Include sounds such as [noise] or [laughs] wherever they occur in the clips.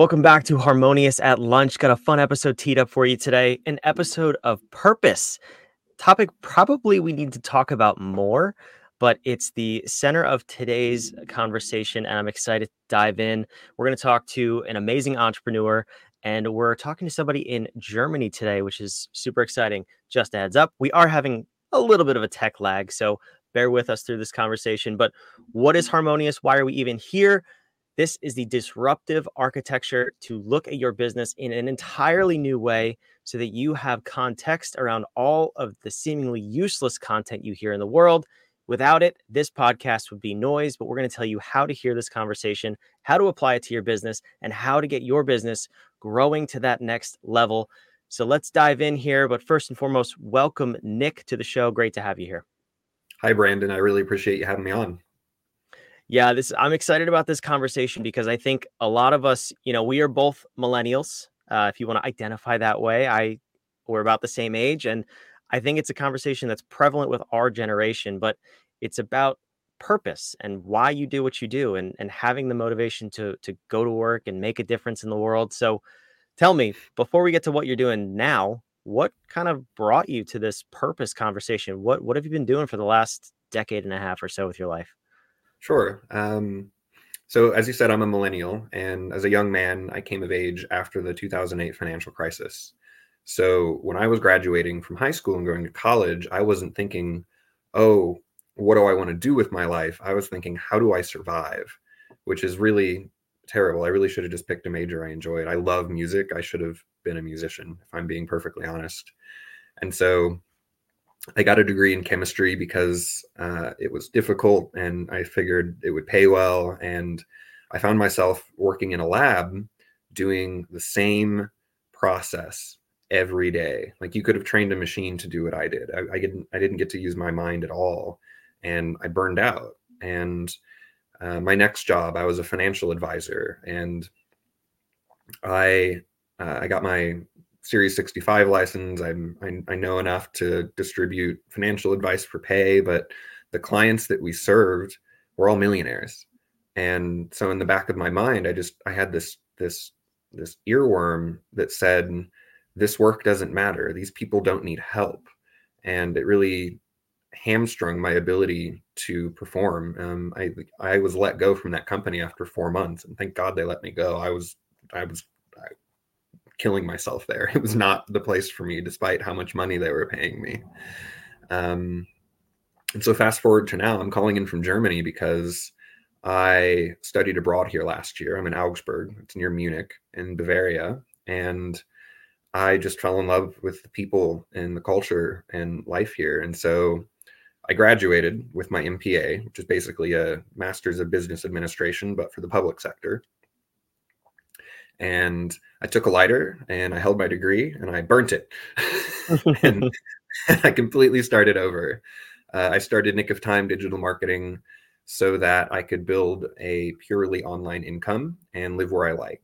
Welcome back to Harmonious at Lunch. Got a fun episode teed up for you today. An episode of purpose. Topic probably we need to talk about more, but it's the center of today's conversation. And I'm excited to dive in. We're going to talk to an amazing entrepreneur, and we're talking to somebody in Germany today, which is super exciting. Just a heads up, we are having a little bit of a tech lag. So bear with us through this conversation. But what is Harmonious? Why are we even here? This is the disruptive architecture to look at your business in an entirely new way so that you have context around all of the seemingly useless content you hear in the world. Without it, this podcast would be noise, but we're going to tell you how to hear this conversation, how to apply it to your business, and how to get your business growing to that next level. So let's dive in here. But first and foremost, welcome Nick to the show. Great to have you here. Hi, Brandon. I really appreciate you having me on. Yeah, this I'm excited about this conversation because I think a lot of us, you know, we are both millennials. Uh, if you want to identify that way, I we're about the same age, and I think it's a conversation that's prevalent with our generation. But it's about purpose and why you do what you do, and and having the motivation to to go to work and make a difference in the world. So, tell me before we get to what you're doing now, what kind of brought you to this purpose conversation? What what have you been doing for the last decade and a half or so with your life? Sure. Um, so, as you said, I'm a millennial, and as a young man, I came of age after the 2008 financial crisis. So, when I was graduating from high school and going to college, I wasn't thinking, oh, what do I want to do with my life? I was thinking, how do I survive? Which is really terrible. I really should have just picked a major I enjoyed. I love music. I should have been a musician, if I'm being perfectly honest. And so I got a degree in chemistry because uh, it was difficult and I figured it would pay well. And I found myself working in a lab doing the same process every day. Like you could have trained a machine to do what I did. I, I didn't. I didn't get to use my mind at all, and I burned out. And uh, my next job, I was a financial advisor, and I uh, I got my Series 65 license. I'm I, I know enough to distribute financial advice for pay, but the clients that we served were all millionaires. And so in the back of my mind, I just I had this this this earworm that said this work doesn't matter. These people don't need help. And it really hamstrung my ability to perform. Um, I I was let go from that company after four months, and thank God they let me go. I was I was killing myself there. [laughs] It was not the place for me, despite how much money they were paying me. Um, and so, fast forward to now, I'm calling in from Germany because I studied abroad here last year. I'm in Augsburg, it's near Munich in Bavaria. And I just fell in love with the people and the culture and life here. And so I graduated with my MPA, which is basically a master's of business administration, but for the public sector and I took a lighter and I held my degree and I burnt it. [laughs] and [laughs] [laughs] I completely started over. Uh, I started Nick of Time digital marketing so that I could build a purely online income and live where I like.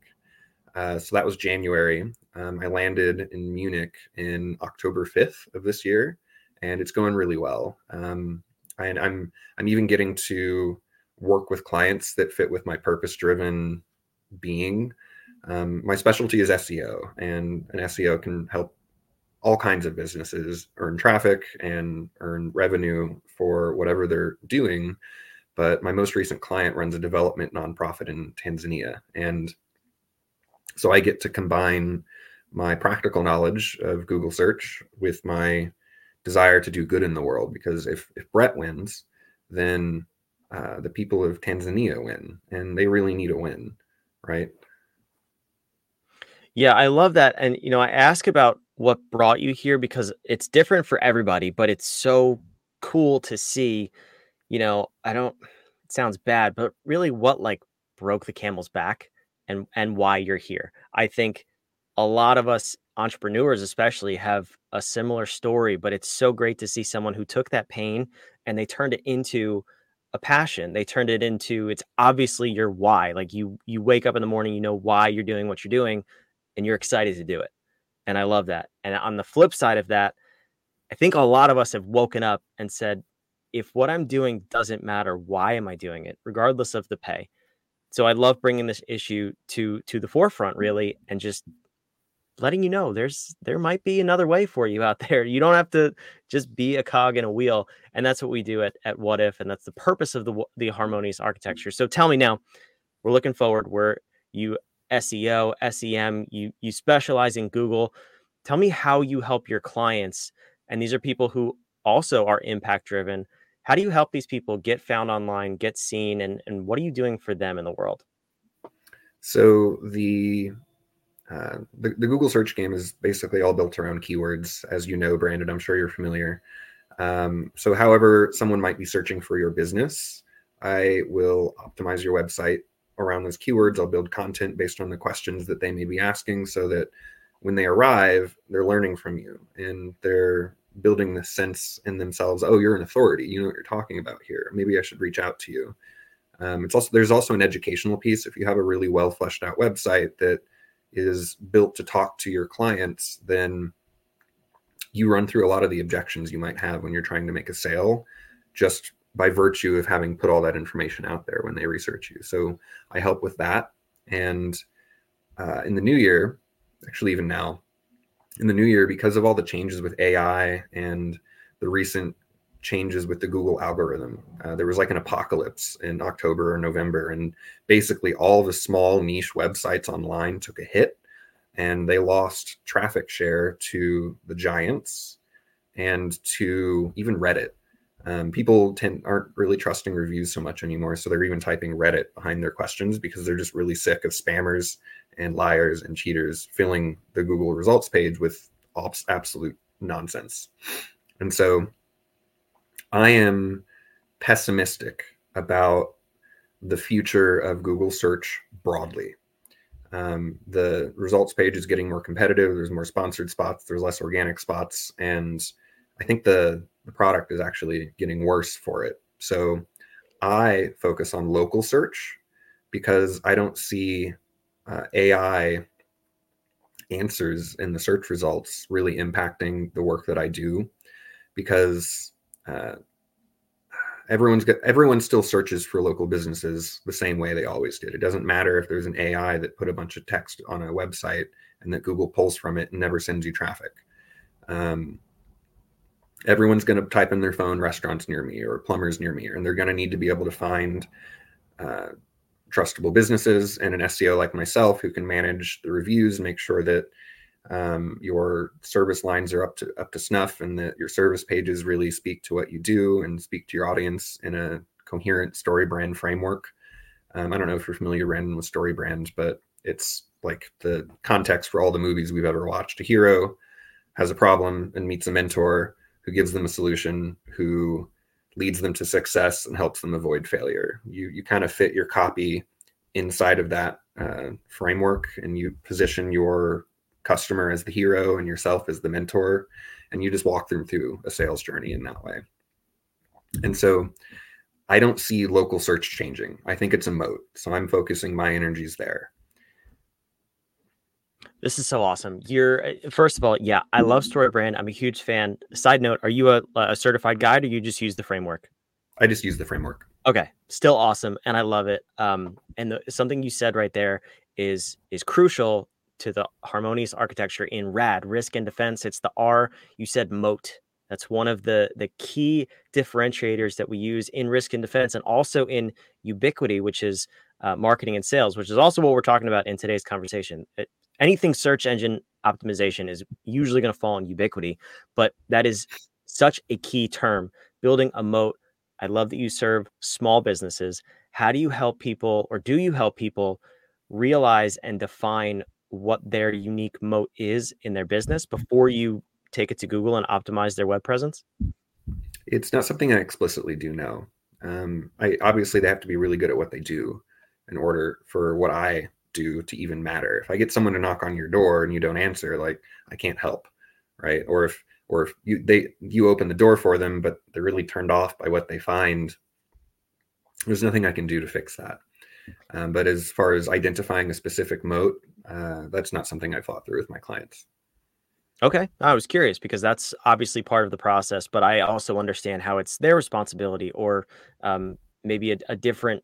Uh, so that was January. Um, I landed in Munich in October 5th of this year, and it's going really well. Um, and I'm I'm even getting to work with clients that fit with my purpose-driven being um, my specialty is SEO, and an SEO can help all kinds of businesses earn traffic and earn revenue for whatever they're doing. But my most recent client runs a development nonprofit in Tanzania. And so I get to combine my practical knowledge of Google search with my desire to do good in the world. Because if, if Brett wins, then uh, the people of Tanzania win, and they really need a win, right? Yeah, I love that. And, you know, I ask about what brought you here because it's different for everybody, but it's so cool to see, you know, I don't, it sounds bad, but really what like broke the camel's back and, and why you're here. I think a lot of us entrepreneurs, especially, have a similar story, but it's so great to see someone who took that pain and they turned it into a passion they turned it into it's obviously your why like you you wake up in the morning you know why you're doing what you're doing and you're excited to do it. And I love that. And on the flip side of that, I think a lot of us have woken up and said, if what I'm doing doesn't matter, why am I doing it, regardless of the pay? So I love bringing this issue to to the forefront, mm-hmm. really, and just letting you know there's there might be another way for you out [laughs] there. You don't have to just be a cog in a wheel, and that's what we do at at Whadif, and that's the purpose of the the harmonious architecture. Mm-hmm. So tell me now, we're looking forward. Where you SEO, SEM, you you specialize in Google. Tell me how you help your clients, and these are people who also are impact driven. How do you help these people get found online, get seen, and and what are you doing for them in the world? So the uh, the, the Google search game is basically all built around keywords, as you know, Brandon. I'm sure you're familiar. Um, so, however, someone might be searching for your business, I will optimize your website around those keywords. I'll build content based on the questions that they may be asking so that when they arrive, they're learning from you and they're building the sense in themselves oh, you're an authority. You know what you're talking about here. Maybe I should reach out to you. Um, it's also there's also an educational piece. If you have a really well fleshed out website that is built to talk to your clients, then you run through a lot of the objections you might have when you're trying to make a sale just by virtue of having put all that information out there when they research you. So I help with that. And uh, in the new year, actually, even now, in the new year, because of all the changes with AI and the recent changes with the Google algorithm. Uh, there was like an apocalypse in October or November, and basically all the small niche websites online took a hit and they lost traffic share to the giants and to even Reddit. Um, people tend aren't really trusting reviews so much anymore, so they're even typing Reddit behind their questions because they're just really sick of spammers and liars and cheaters filling the Google results page with absolute nonsense. And so I am pessimistic about the future of Google search broadly. Um, the results page is getting more competitive. There's more sponsored spots. There's less organic spots, and I think the the product is actually getting worse for it. So I focus on local search because I don't see uh, AI answers in the search results really impacting the work that I do because uh, everyone's got everyone still searches for local businesses the same way they always did. It doesn't matter if there's an AI that put a bunch of text on a website and that Google pulls from it and never sends you traffic. Um, everyone's going to type in their phone restaurants near me or plumbers near me, and they're going to need to be able to find uh, trustable businesses and an SEO like myself who can manage the reviews make sure that um, your service lines are up to up to snuff and that your service pages really speak to what you do and speak to your audience in a coherent StoryBrand framework. Um, i don't know if you're familiar brandon with StoryBrand but it's like the context for all the movies we've ever watched. A hero has a problem and meets a mentor who gives them a solution who leads them to success and helps them avoid failure. You you kind of fit your copy inside of that uh, framework and you position your customer as the hero and yourself as the mentor and you just walk them through a sales journey in that way. And so i don't see local search changing. I think it's a moat so i'm focusing my energies there this is so awesome. You're uh, first of all, yeah, I love StoryBrand. I'm a huge fan. Side note: Are you a, a certified guide, or you just use the framework? I just use the framework. Okay, still awesome, and I love it. Um, and the, something you said right there is is crucial to the harmonious architecture in RAD, risk and defense. It's the R. You said moat. That's one of the the key differentiators that we use in risk and defense, and also in ubiquity, which is uh, marketing and sales, which is also what we're talking about in today's conversation. It, anything search engine optimization is usually going to fall in ubiquity, but that is such a key term. Building a moat. I love that you serve small businesses. How do you help people, or do you help people realize and define what their unique moat is in their business before you take it to Google and optimize their web presence? It's not something I explicitly do know. Um, I obviously they have to be really good at what they do in order for what I do to even matter. If I get someone to knock on your door and you don't answer, like I can't help, right? Or if or if you they you open the door for them, but they're really turned off by what they find, there's nothing I can do to fix that. Um, but as far as identifying a specific moat, uh, that's not something I thought through with my clients. Okay. I was curious because that's obviously part of the process, but I also understand how it's their responsibility or um, maybe a, a, different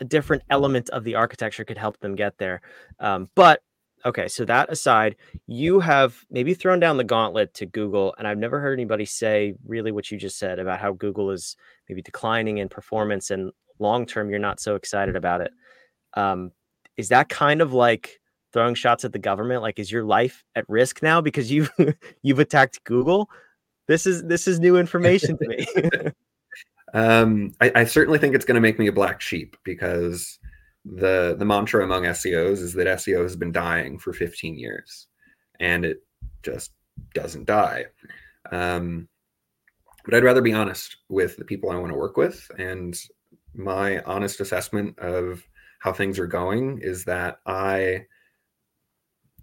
a different element of the architecture could help them get there. Um, but okay, so that aside, you have maybe thrown down the gauntlet to Google, and I've never heard anybody say really what you just said about how Google is maybe declining in performance and long term you're not so excited about it. Um, is that kind of like throwing shots at the government? Like, is your life at risk now because you've [laughs] you've attacked Google? This is this is new [laughs] information to me. [laughs] um, I, I certainly think it's going to make me a black sheep because the the mantra among SEOs is that SEO has been dying for 15 years, and it just doesn't die. Um, but I'd rather be honest with the people I want to work with, and my honest assessment of how things are going is that I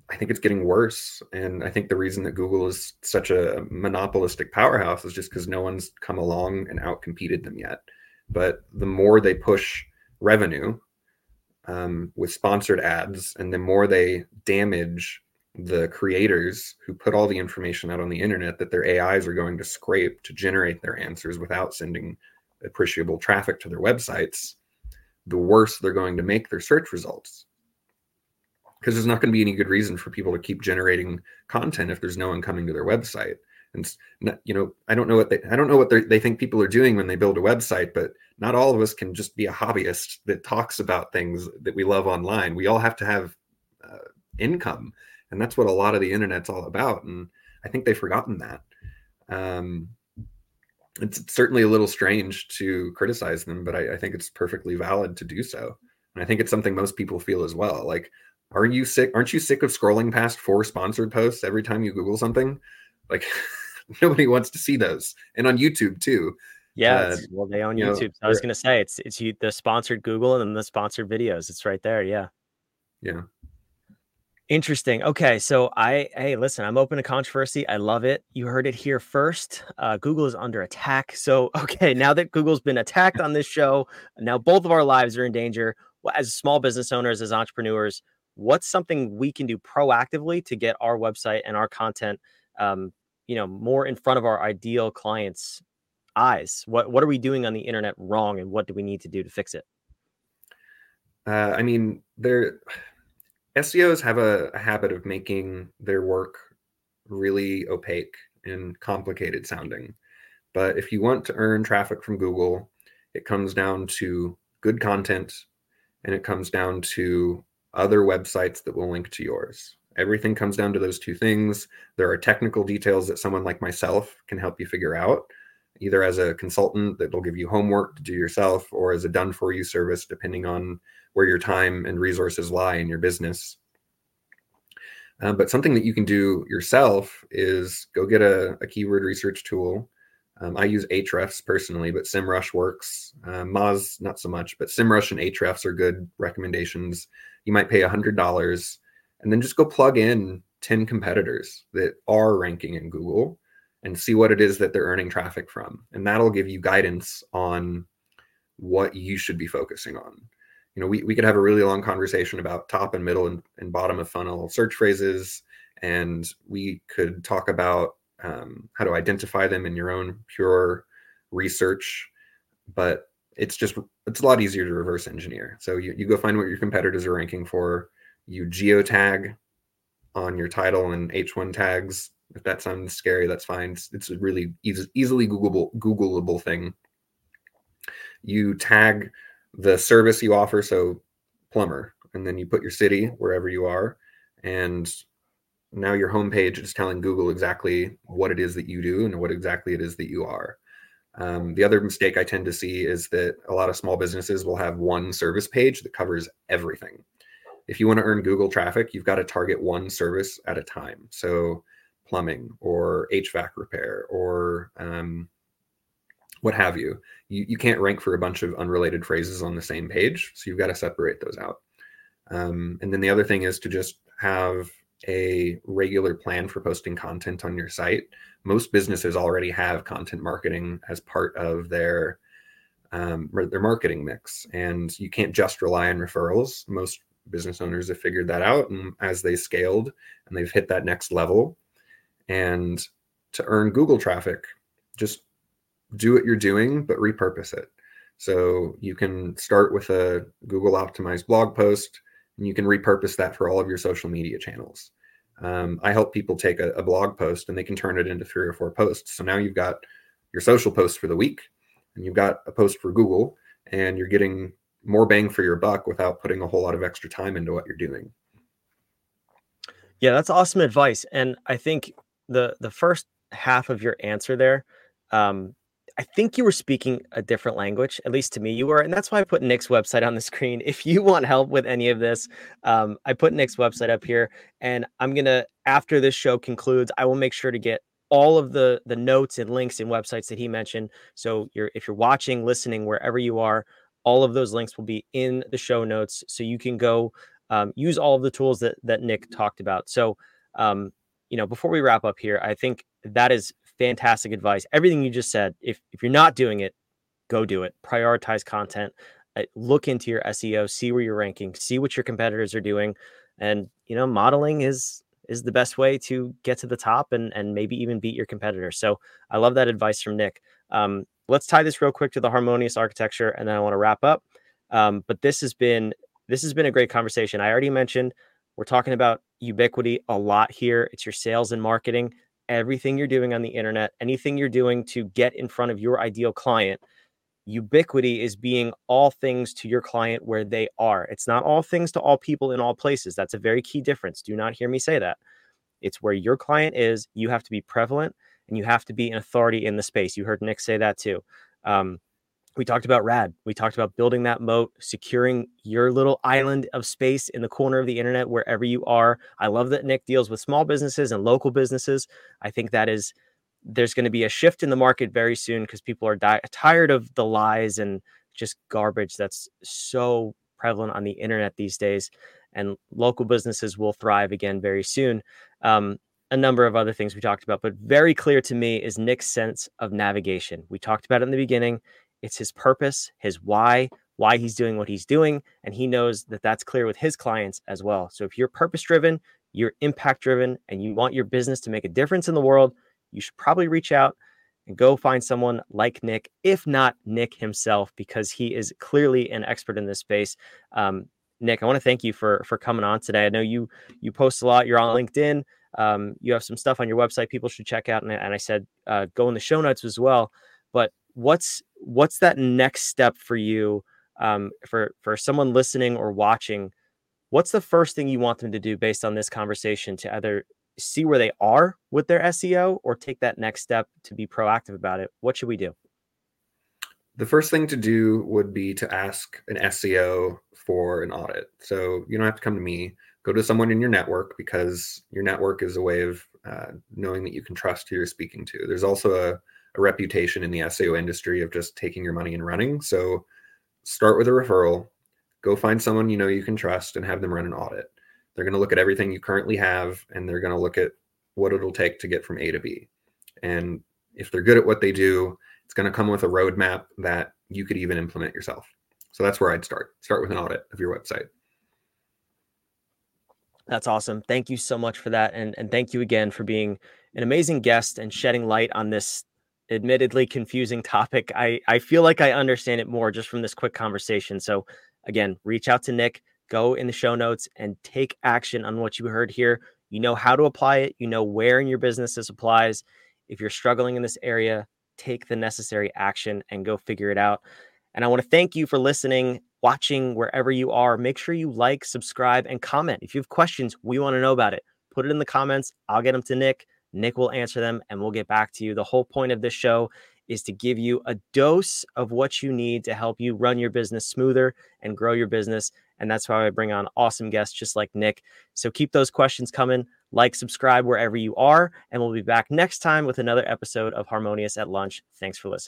I think it's getting worse. And I think the reason that Google is such a monopolistic powerhouse is just because no one's come along and outcompeted them yet. But the more they push revenue um, with sponsored ads, and the more they damage the creators who put all the information out on the internet that their AIs are going to scrape to generate their answers without sending appreciable traffic to their websites, the worse they're going to make their search results because there's not going to be any good reason for people to keep generating content if there's no one coming to their website. And you know i don't know what they i don't know what they think people are doing when they build a website but not all of us can just be a hobbyist that talks about things that we love online. We all have to have uh, income and that's what a lot of the internet's all about and i think they've forgotten that. Um, it's certainly a little strange to criticize them but I, I think it's perfectly valid to do so and i think it's something most people feel as well. Like are you sick? Aren't you sick of scrolling past four sponsored posts every time you Google something? Like [laughs] nobody wants to see those, and on YouTube too. Yeah, uh, well, they own YouTube. Know, so I was gonna say it's it's you the sponsored Google and then the sponsored videos. It's right there. Yeah. Yeah. Interesting. Okay, so I hey, listen, I'm open to controversy. I love it. You heard it here first. Uh, Google is under attack. So [laughs] okay, now that Google's been attacked on this show, now both of our lives are in danger. Well, as small business owners, as entrepreneurs, what's something we can do proactively to get our website and our content um, you know more in front of our ideal clients eyes? What what are we doing on the internet wrong and what do we need to do to fix it? Uh, i mean there seos have a, a habit of making their work really opaque and complicated sounding. But if you want to earn traffic from google it comes down to good content and it comes down to other websites that will link to yours. Everything comes down to those two things. There are technical details that someone like myself can help you figure out, either as a consultant that will give you homework to do yourself or as a done for you service, depending on where your time and resources lie in your business. Uh, but something that you can do yourself is go get a, a keyword research tool. Um, I use Ahrefs personally, but SEMrush works. Uh, Moz not so much, but SEMrush and Ahrefs are good recommendations you might pay $100 and then just go plug in 10 competitors that are ranking in Google and see what it is that they're earning traffic from. And that'll give you guidance on what you should be focusing on. You know, we, we could have a really long conversation about top and middle and, and bottom of funnel search phrases. And we could talk about um, how to identify them in your own pure research. But it's just it's a lot easier to reverse engineer. So you, you go find what your competitors are ranking for, you geotag on your title and H1 tags. If that sounds scary, that's fine. It's, it's a really easy, easily Googleable Googleable thing. You tag the service you offer, so plumber, and then you put your city wherever you are, and now your homepage is telling Google exactly what it is that you do and what exactly it is that you are. Um, the other mistake I tend to see is that a lot of small businesses will have one service page that covers everything. If you want to earn Google traffic, you've got to target one service at a time. So, plumbing or HVAC repair or um, what have you. you. You can't rank for a bunch of unrelated phrases on the same page. So, you've got to separate those out. Um, and then the other thing is to just have a regular plan for posting content on your site most businesses already have content marketing as part of their um, their marketing mix, and you can't just rely on referrals. Most business owners have figured that out, and as they scaled and they've hit that next level, and to earn Google traffic, just do what you're doing, but repurpose it. So you can start with a Google optimized blog post and you can repurpose that for all of your social media channels. Um, I help people take a, a blog post and they can turn it into three or four posts. So now you've got your social post for the week and you've got a post for Google and you're getting more bang for your buck without putting a whole lot of extra time into what you're doing. Yeah, that's awesome advice. And I think the the first half of your answer there, um, I think you were speaking a different language, at least to me you were. And that's why I put Nick's website on the screen. If you want help with any of this, um, I put Nick's website up here. And I'm gonna, after this show concludes, I will make sure to get all of the the notes and links and websites that he mentioned. So you're if you're watching, listening, wherever you are, all of those links will be in the show notes. So you can go um, use all of the tools that that Nick talked about. So um, you know, before we wrap up here, I think that is fantastic advice. Everything you just said, if if you're not doing it, go do it. Prioritize content. Uh, look into your SEO, see where you're ranking, see what your competitors are doing, and you know, modeling is is the best way to get to the top and and maybe even beat your competitor. So I love that advice from Nick. Um, let's tie this real quick to the harmonious architecture, and then I want to wrap up. Um, but this has been this has been a great conversation. I already mentioned we're talking about ubiquity a lot here. It's your sales and marketing, everything you're doing on the internet, anything you're doing to get in front of your ideal client. Ubiquity is being all things to your client where they are. It's not all things to all people in all places. That's a very key difference. Do not hear me say that. It's where your client is. You have to be prevalent and you have to be an authority in the space. You heard Nick say that too. Um, we talked about rad. We talked about building that moat securing your little island of space in the corner of the internet wherever you are. I love that nick deals with small businesses and local businesses. I think that is there's going to be a shift in the market very soon because people are di- tired of the lies and just garbage that's so prevalent on the internet these days and local businesses will thrive again very soon. Um, a number of other things we talked about but very clear to me is nick's sense of navigation. We talked about it in the beginning it's his purpose, his why, why he's doing what he's doing. And he knows that that's clear with his clients as well. So if you're purpose driven, you're impact driven, and you want your business to make a difference in the world, you should probably reach out and go find someone like Nick, if not Nick himself, because he is clearly an expert in this space. Um, Nick, I want to thank you for for coming on today. I know you you post a lot. You're on LinkedIn. Um, you have some stuff on your website people should check out, and, and I said uh, go in the show notes as well. But what's what's that next step for you um, for for someone listening or watching? What's the first thing you want them to do based on this conversation to either see where they are with their seo or take that next step to be proactive about it? What should we do? The first thing to do would be to ask an seo for an audit. So you don't have to come to me. Go to someone in your network because your network is a way of uh, knowing that you can trust who you're speaking to. There's also a a reputation in the SEO industry of just taking your money and running. So start with a referral, go find someone you know you can trust and have them run an audit. They're going to look at everything you currently have and they're going to look at what it'll take to get from A to B. And if they're good at what they do, it's going to come with a roadmap that you could even implement yourself. So that's where I'd start. Start with an audit of your website. That's awesome. Thank you so much for that. And, and thank you again for being an amazing guest and shedding light on this admittedly confusing topic. I, I feel like I understand it more just from this quick conversation. So, again, reach out to Nick, go in the show notes and take action on what you heard here. You know how to apply it, you know where in your business this applies. If you're struggling in this area, take the necessary action and go figure it out. And I want to thank you for listening, watching wherever you are. Make sure you like, subscribe, and comment. If you have questions, we want to know about it. Put it in the comments. I'll get them to Nick. Nick will answer them and we'll get back to you. The whole point of this show is to give you a dose of what you need to help you run your business smoother and grow your business. And that's why I bring on awesome guests just like Nick. So keep those questions coming. Like, subscribe wherever you are. And we'll be back next time with another episode of Harmonious at Lunch. Thanks for listening.